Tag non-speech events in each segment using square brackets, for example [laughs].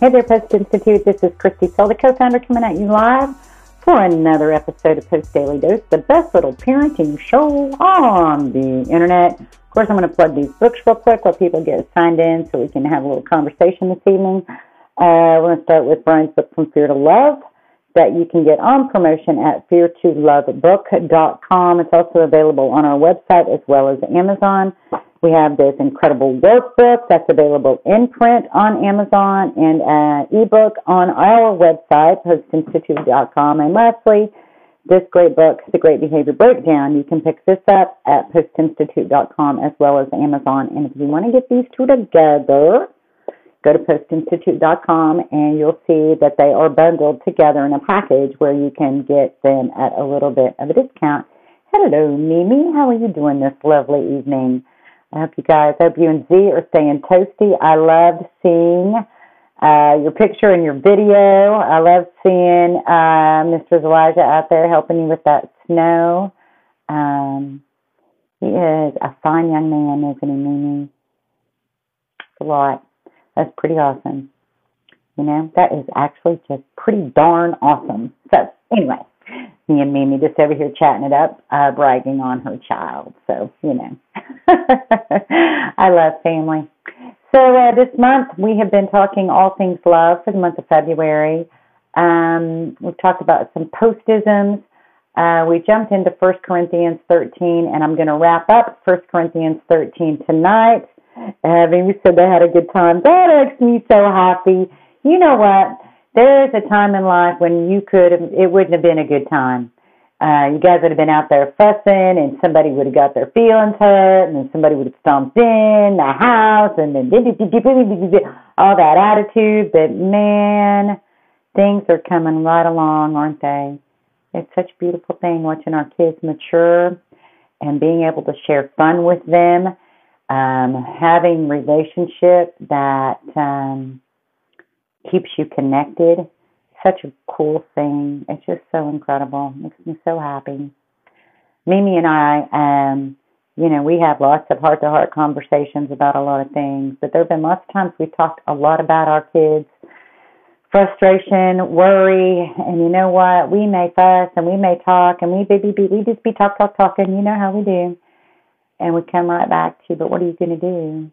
Hey there, Post Institute. This is Christy Sell, the co-founder, coming at you live for another episode of Post Daily Dose, the best little parenting show on the internet. Of course, I'm going to plug these books real quick while people get signed in so we can have a little conversation this evening. Uh, we're going to start with Bryan's book, From Fear to Love, that you can get on promotion at feartolovebook.com. It's also available on our website as well as Amazon. We have this incredible workbook that's available in print on Amazon and an ebook on our website, postinstitute.com. And lastly, this great book, The Great Behavior Breakdown, you can pick this up at postinstitute.com as well as Amazon. And if you want to get these two together, go to postinstitute.com and you'll see that they are bundled together in a package where you can get them at a little bit of a discount. Hello, Mimi. How are you doing this lovely evening? I hope you guys, hope you and Z are staying toasty. I love seeing uh, your picture and your video. I love seeing uh, Mr. Elijah out there helping you with that snow. Um, he is a fine young man, isn't he, Mimi? a lot. That's pretty awesome. You know, that is actually just pretty darn awesome. So, anyway, me and Mimi just over here chatting it up, uh, bragging on her child. So, you know, [laughs] I love family. So, uh, this month we have been talking all things love for the month of February. Um, we've talked about some postisms. Uh, we jumped into 1 Corinthians 13, and I'm going to wrap up 1 Corinthians 13 tonight. Uh, Mimi said they had a good time. That makes me so happy. You know what? There is a time in life when you could have, it wouldn't have been a good time. Uh, you guys would have been out there fussing and somebody would have got their feelings hurt and somebody would have stomped in the house and then all that attitude. But man, things are coming right along, aren't they? It's such a beautiful thing watching our kids mature and being able to share fun with them, um, having relationship that um, keeps you connected. Such a cool thing. It's just so incredible. Makes me so happy. Mimi and I, um, you know, we have lots of heart to heart conversations about a lot of things, but there have been lots of times we've talked a lot about our kids, frustration, worry, and you know what? We may fuss and we may talk and we be, be, we just be talk, talk, talking. You know how we do. And we come right back to, but what are you going to do?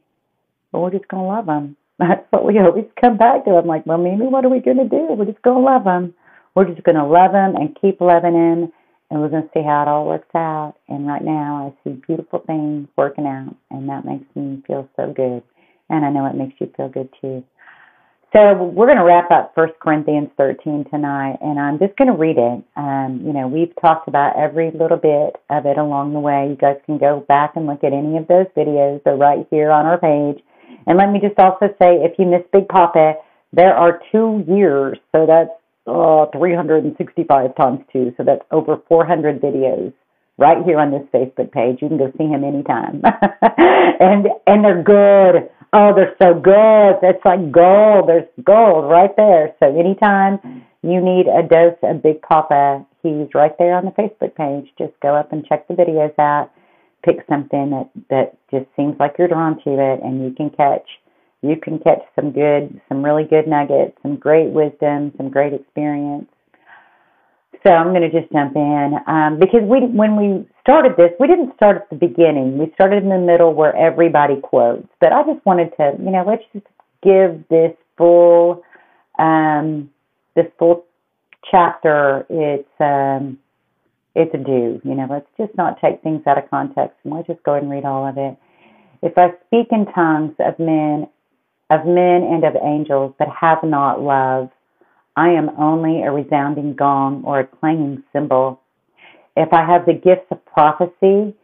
Well, we're just going to love them. That's what we always come back to. I'm like, well, Mimi, what are we going to do? We're just going to love him. We're just going to love him and keep loving him, and we're going to see how it all works out. And right now, I see beautiful things working out, and that makes me feel so good. And I know it makes you feel good too. So we're going to wrap up First Corinthians 13 tonight, and I'm just going to read it. Um, you know, we've talked about every little bit of it along the way. You guys can go back and look at any of those videos. They're right here on our page. And let me just also say, if you miss Big Papa, there are two years, so that's uh, 365 times two, so that's over 400 videos right here on this Facebook page. You can go see him anytime, [laughs] and and they're good. Oh, they're so good. It's like gold. There's gold right there. So anytime you need a dose of Big Papa, he's right there on the Facebook page. Just go up and check the videos out pick something that that just seems like you're drawn to it and you can catch you can catch some good some really good nuggets some great wisdom some great experience. So i'm going to just jump in um, because we when we started this we didn't start at the beginning. We started in the middle where everybody quotes but i just wanted to you know let's just give this full um, this full chapter. Its um, it's a do. You know, let's just not take things out of context and let's just go ahead and read all of it. If I speak in tongues of men, of men and of angels, but have not love, I am only a resounding gong or a clanging cymbal. If I have the gifts of prophecy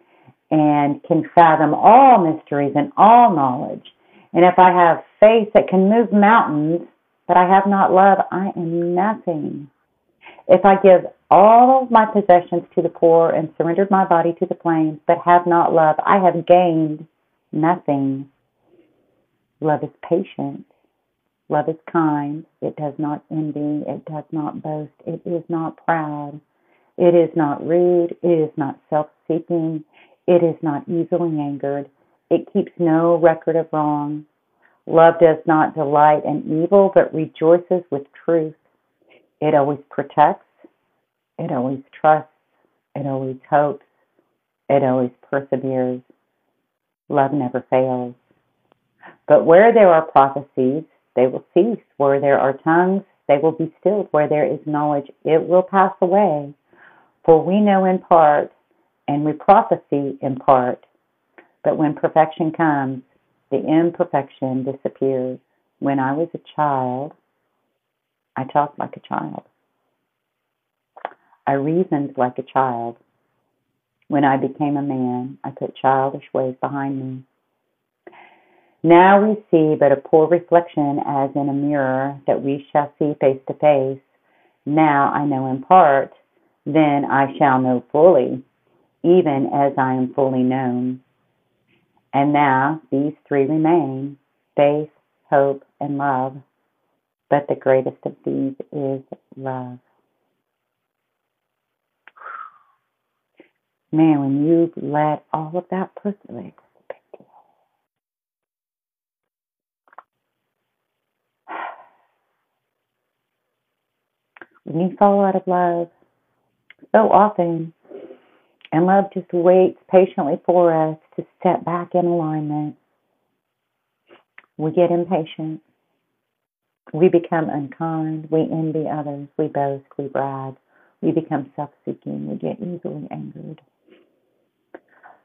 and can fathom all mysteries and all knowledge, and if I have faith that can move mountains, but I have not love, I am nothing. If I give all my possessions to the poor and surrendered my body to the flames, but have not love, I have gained nothing. Love is patient. Love is kind. It does not envy. It does not boast. It is not proud. It is not rude. It is not self seeking. It is not easily angered. It keeps no record of wrong. Love does not delight in evil, but rejoices with truth. It always protects. It always trusts. It always hopes. It always perseveres. Love never fails. But where there are prophecies, they will cease. Where there are tongues, they will be stilled. Where there is knowledge, it will pass away. For we know in part, and we prophesy in part. But when perfection comes, the imperfection disappears. When I was a child, I talked like a child. I reasoned like a child. When I became a man, I put childish ways behind me. Now we see but a poor reflection as in a mirror that we shall see face to face. Now I know in part, then I shall know fully, even as I am fully known. And now these three remain faith, hope, and love. But the greatest of these is love. Man, when you let all of that percolate, [sighs] when you fall out of love, so often, and love just waits patiently for us to step back in alignment. We get impatient. We become unkind. We envy others. We boast. We brag. We become self seeking. We get easily angered.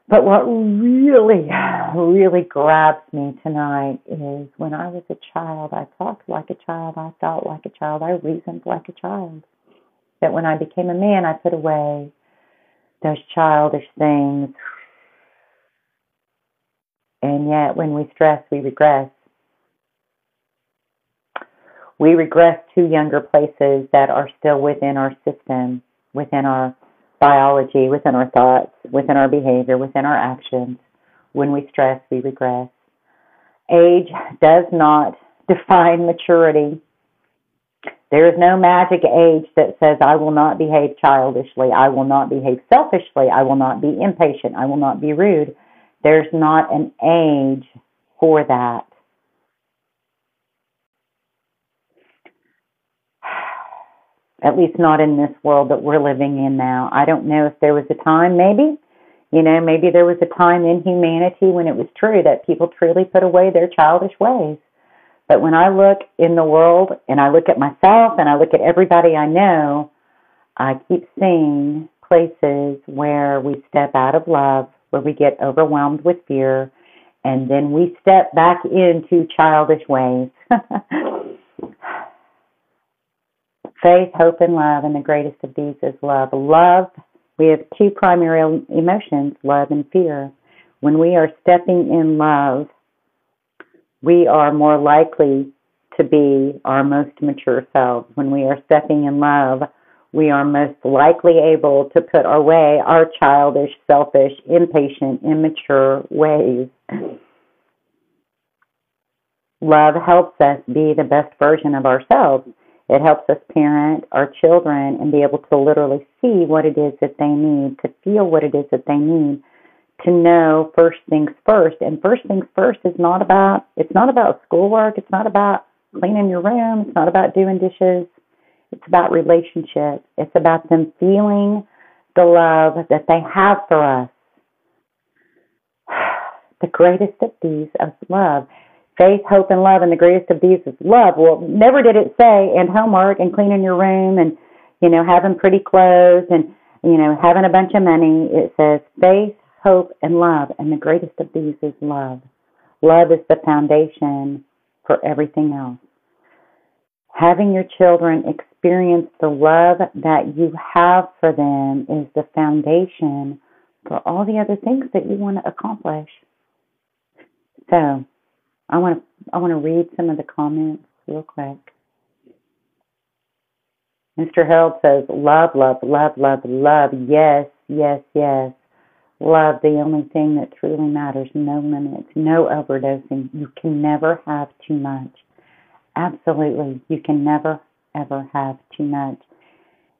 But what really, really grabs me tonight is when I was a child, I talked like a child, I thought like a child, I reasoned like a child. That when I became a man, I put away those childish things. And yet, when we stress, we regress. We regress to younger places that are still within our system, within our biology, within our thoughts, within our behavior, within our actions. When we stress, we regress. Age does not [laughs] define maturity. There is no magic age that says, I will not behave childishly, I will not behave selfishly, I will not be impatient, I will not be rude. There's not an age for that. At least not in this world that we're living in now. I don't know if there was a time, maybe, you know, maybe there was a time in humanity when it was true that people truly put away their childish ways. But when I look in the world and I look at myself and I look at everybody I know, I keep seeing places where we step out of love, where we get overwhelmed with fear, and then we step back into childish ways. [laughs] Faith, hope, and love, and the greatest of these is love. Love, we have two primary emotions, love and fear. When we are stepping in love, we are more likely to be our most mature selves. When we are stepping in love, we are most likely able to put away our childish, selfish, impatient, immature ways. Love helps us be the best version of ourselves. It helps us parent our children and be able to literally see what it is that they need, to feel what it is that they need, to know first things first. And first things first is not about it's not about schoolwork, it's not about cleaning your room, it's not about doing dishes. It's about relationships. It's about them feeling the love that they have for us. [sighs] The greatest of these is love. Faith, hope, and love, and the greatest of these is love. Well, never did it say, and homework, and cleaning your room, and, you know, having pretty clothes, and, you know, having a bunch of money. It says faith, hope, and love. And the greatest of these is love. Love is the foundation for everything else. Having your children experience the love that you have for them is the foundation for all the other things that you want to accomplish. So, I want to I want to read some of the comments real quick. Mr. Harold says, love, love, love, love, love. Yes, yes, yes. Love, the only thing that truly matters. No limits, no overdosing. You can never have too much. Absolutely. You can never, ever have too much.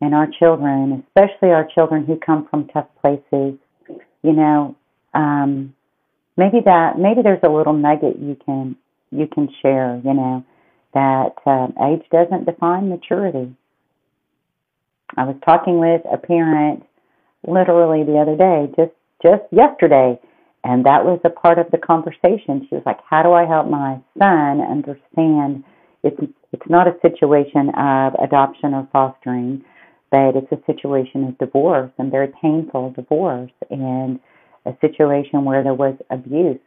And our children, especially our children who come from tough places, you know, um, maybe that, maybe there's a little nugget you can, you can share, you know, that uh, age doesn't define maturity. I was talking with a parent literally the other day, just just yesterday, and that was a part of the conversation. She was like, "How do I help my son understand it's it's not a situation of adoption or fostering, but it's a situation of divorce and very painful divorce and a situation where there was abuse,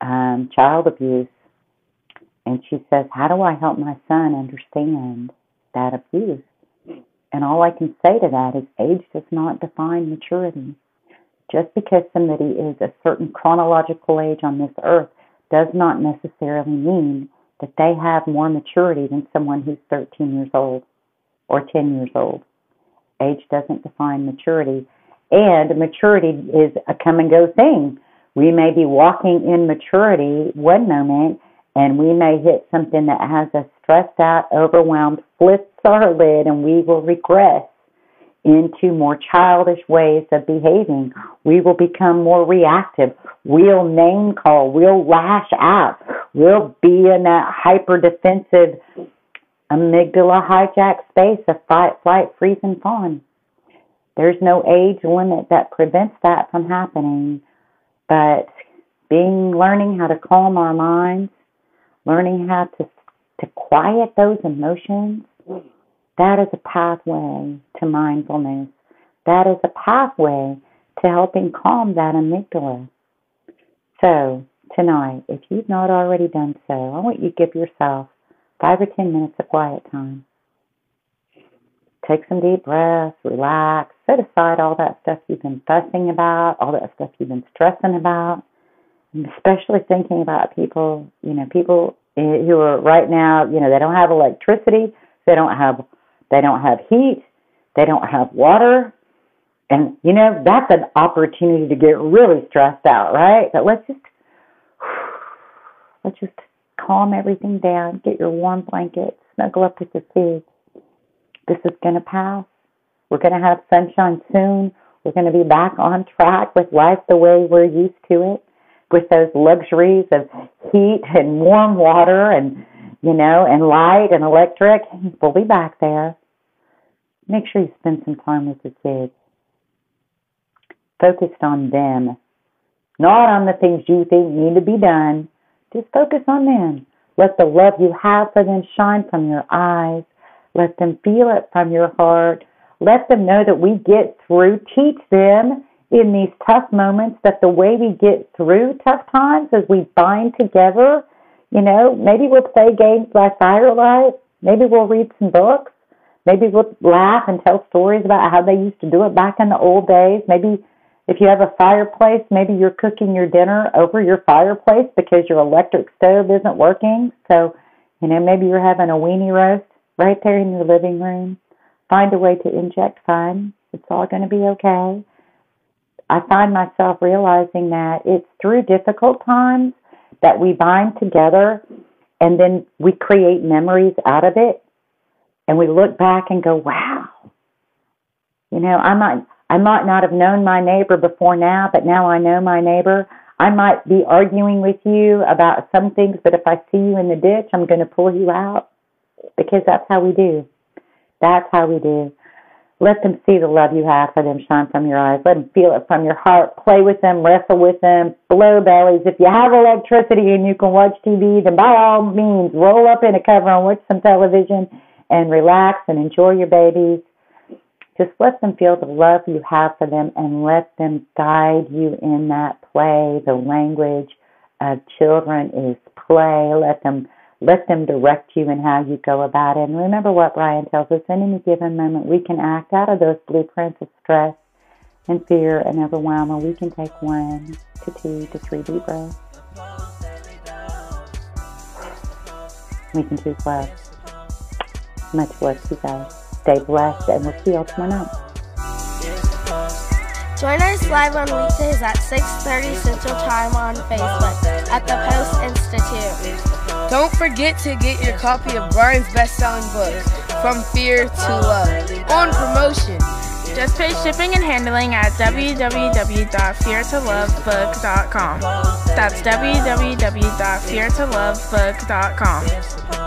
um, child abuse." And she says, "How do I help my son understand that abuse?" And all I can say to that is age does not define maturity. Just because somebody is a certain chronological age on this earth does not necessarily mean that they have more maturity than someone who's 13 years old or 10 years old. Age doesn't define maturity. And maturity is a come and go thing. We may be walking in maturity one moment and we may hit something that has us stressed out, overwhelmed, flips our lid, and we will regress into more childish ways of behaving. We will become more reactive. We'll name call. We'll lash out. We'll be in that hyper defensive amygdala hijack space of fight, flight, freeze, and fawn. There's no age limit that prevents that from happening, but being learning how to calm our minds, learning how to to quiet those emotions, that is a pathway to mindfulness. That is a pathway to helping calm that amygdala. So, tonight, if you've not already done so, I want you to give yourself five or ten minutes of quiet time. Take some deep breaths, relax, set aside all that stuff you've been fussing about, all that stuff you've been stressing about, especially thinking about people, you know, people eh, who are right now, you know, they don't have electricity, they don't have they don't have heat, they don't have water. And you know, that's an opportunity to get really stressed out, right? But let's just [sighs] let's just calm everything down, get your warm blanket, snuggle up with your kids. This is going to pass. We're going to have sunshine soon. We're going to be back on track with life the way we're used to it with those luxuries of heat and warm water and you know and light and electric. We'll be back there. Make sure you spend some time with your kids. Focused on them not on the things you think need to be done. Just focus on them. Let the love you have for them shine from your eyes let them feel it from your heart let them know that we get through teach them in these tough moments that the way we get through tough times is we bind together. You know, maybe we'll play games by firelight. Maybe we'll read some books. Maybe we'll laugh and tell stories about how they used to do it back in the old days. Maybe if you have a fireplace, maybe you're cooking your dinner over your fireplace because your electric stove isn't working. So, you know, maybe you're having a weenie roast right there in your living room. Find a way to inject fun. It's all going to be okay. I find myself realizing that it's through difficult times that we bind together and then we create memories out of it and we look back and go, wow. You know, I might I might not have known my neighbor before now, but now I know my neighbor. I might be arguing with you about some things, but if I see you in the ditch, I'm going to pull you out because that's how we do. That's how we do. Let them see the love you have for them shine from your eyes. Let them feel it from your heart. Play with them, wrestle with them, blow bellies. If you have electricity and you can watch TV, then by all means, roll up in a cover and watch some television and relax and enjoy your babies. Just let them feel the love you have for them and let them guide you in that play. The language of children is play. Let them let them direct you in how you go about it. And remember what Bryan tells us in any given moment, we can act out of those blueprints of stress and fear and overwhelm, and we can take one to two to three deep breaths. We can choose love. Much love to you guys. Stay blessed, and we'll see y'all tomorrow night. Join us live on weekdays at 6.30 Central Time on Facebook at the Post Institute. Don't forget to get your copy of Bryan's best-selling book, From Fear to Love, on promotion. Just pay shipping and handling at www.feartolovebook.com. That's www.feartolovebook.com.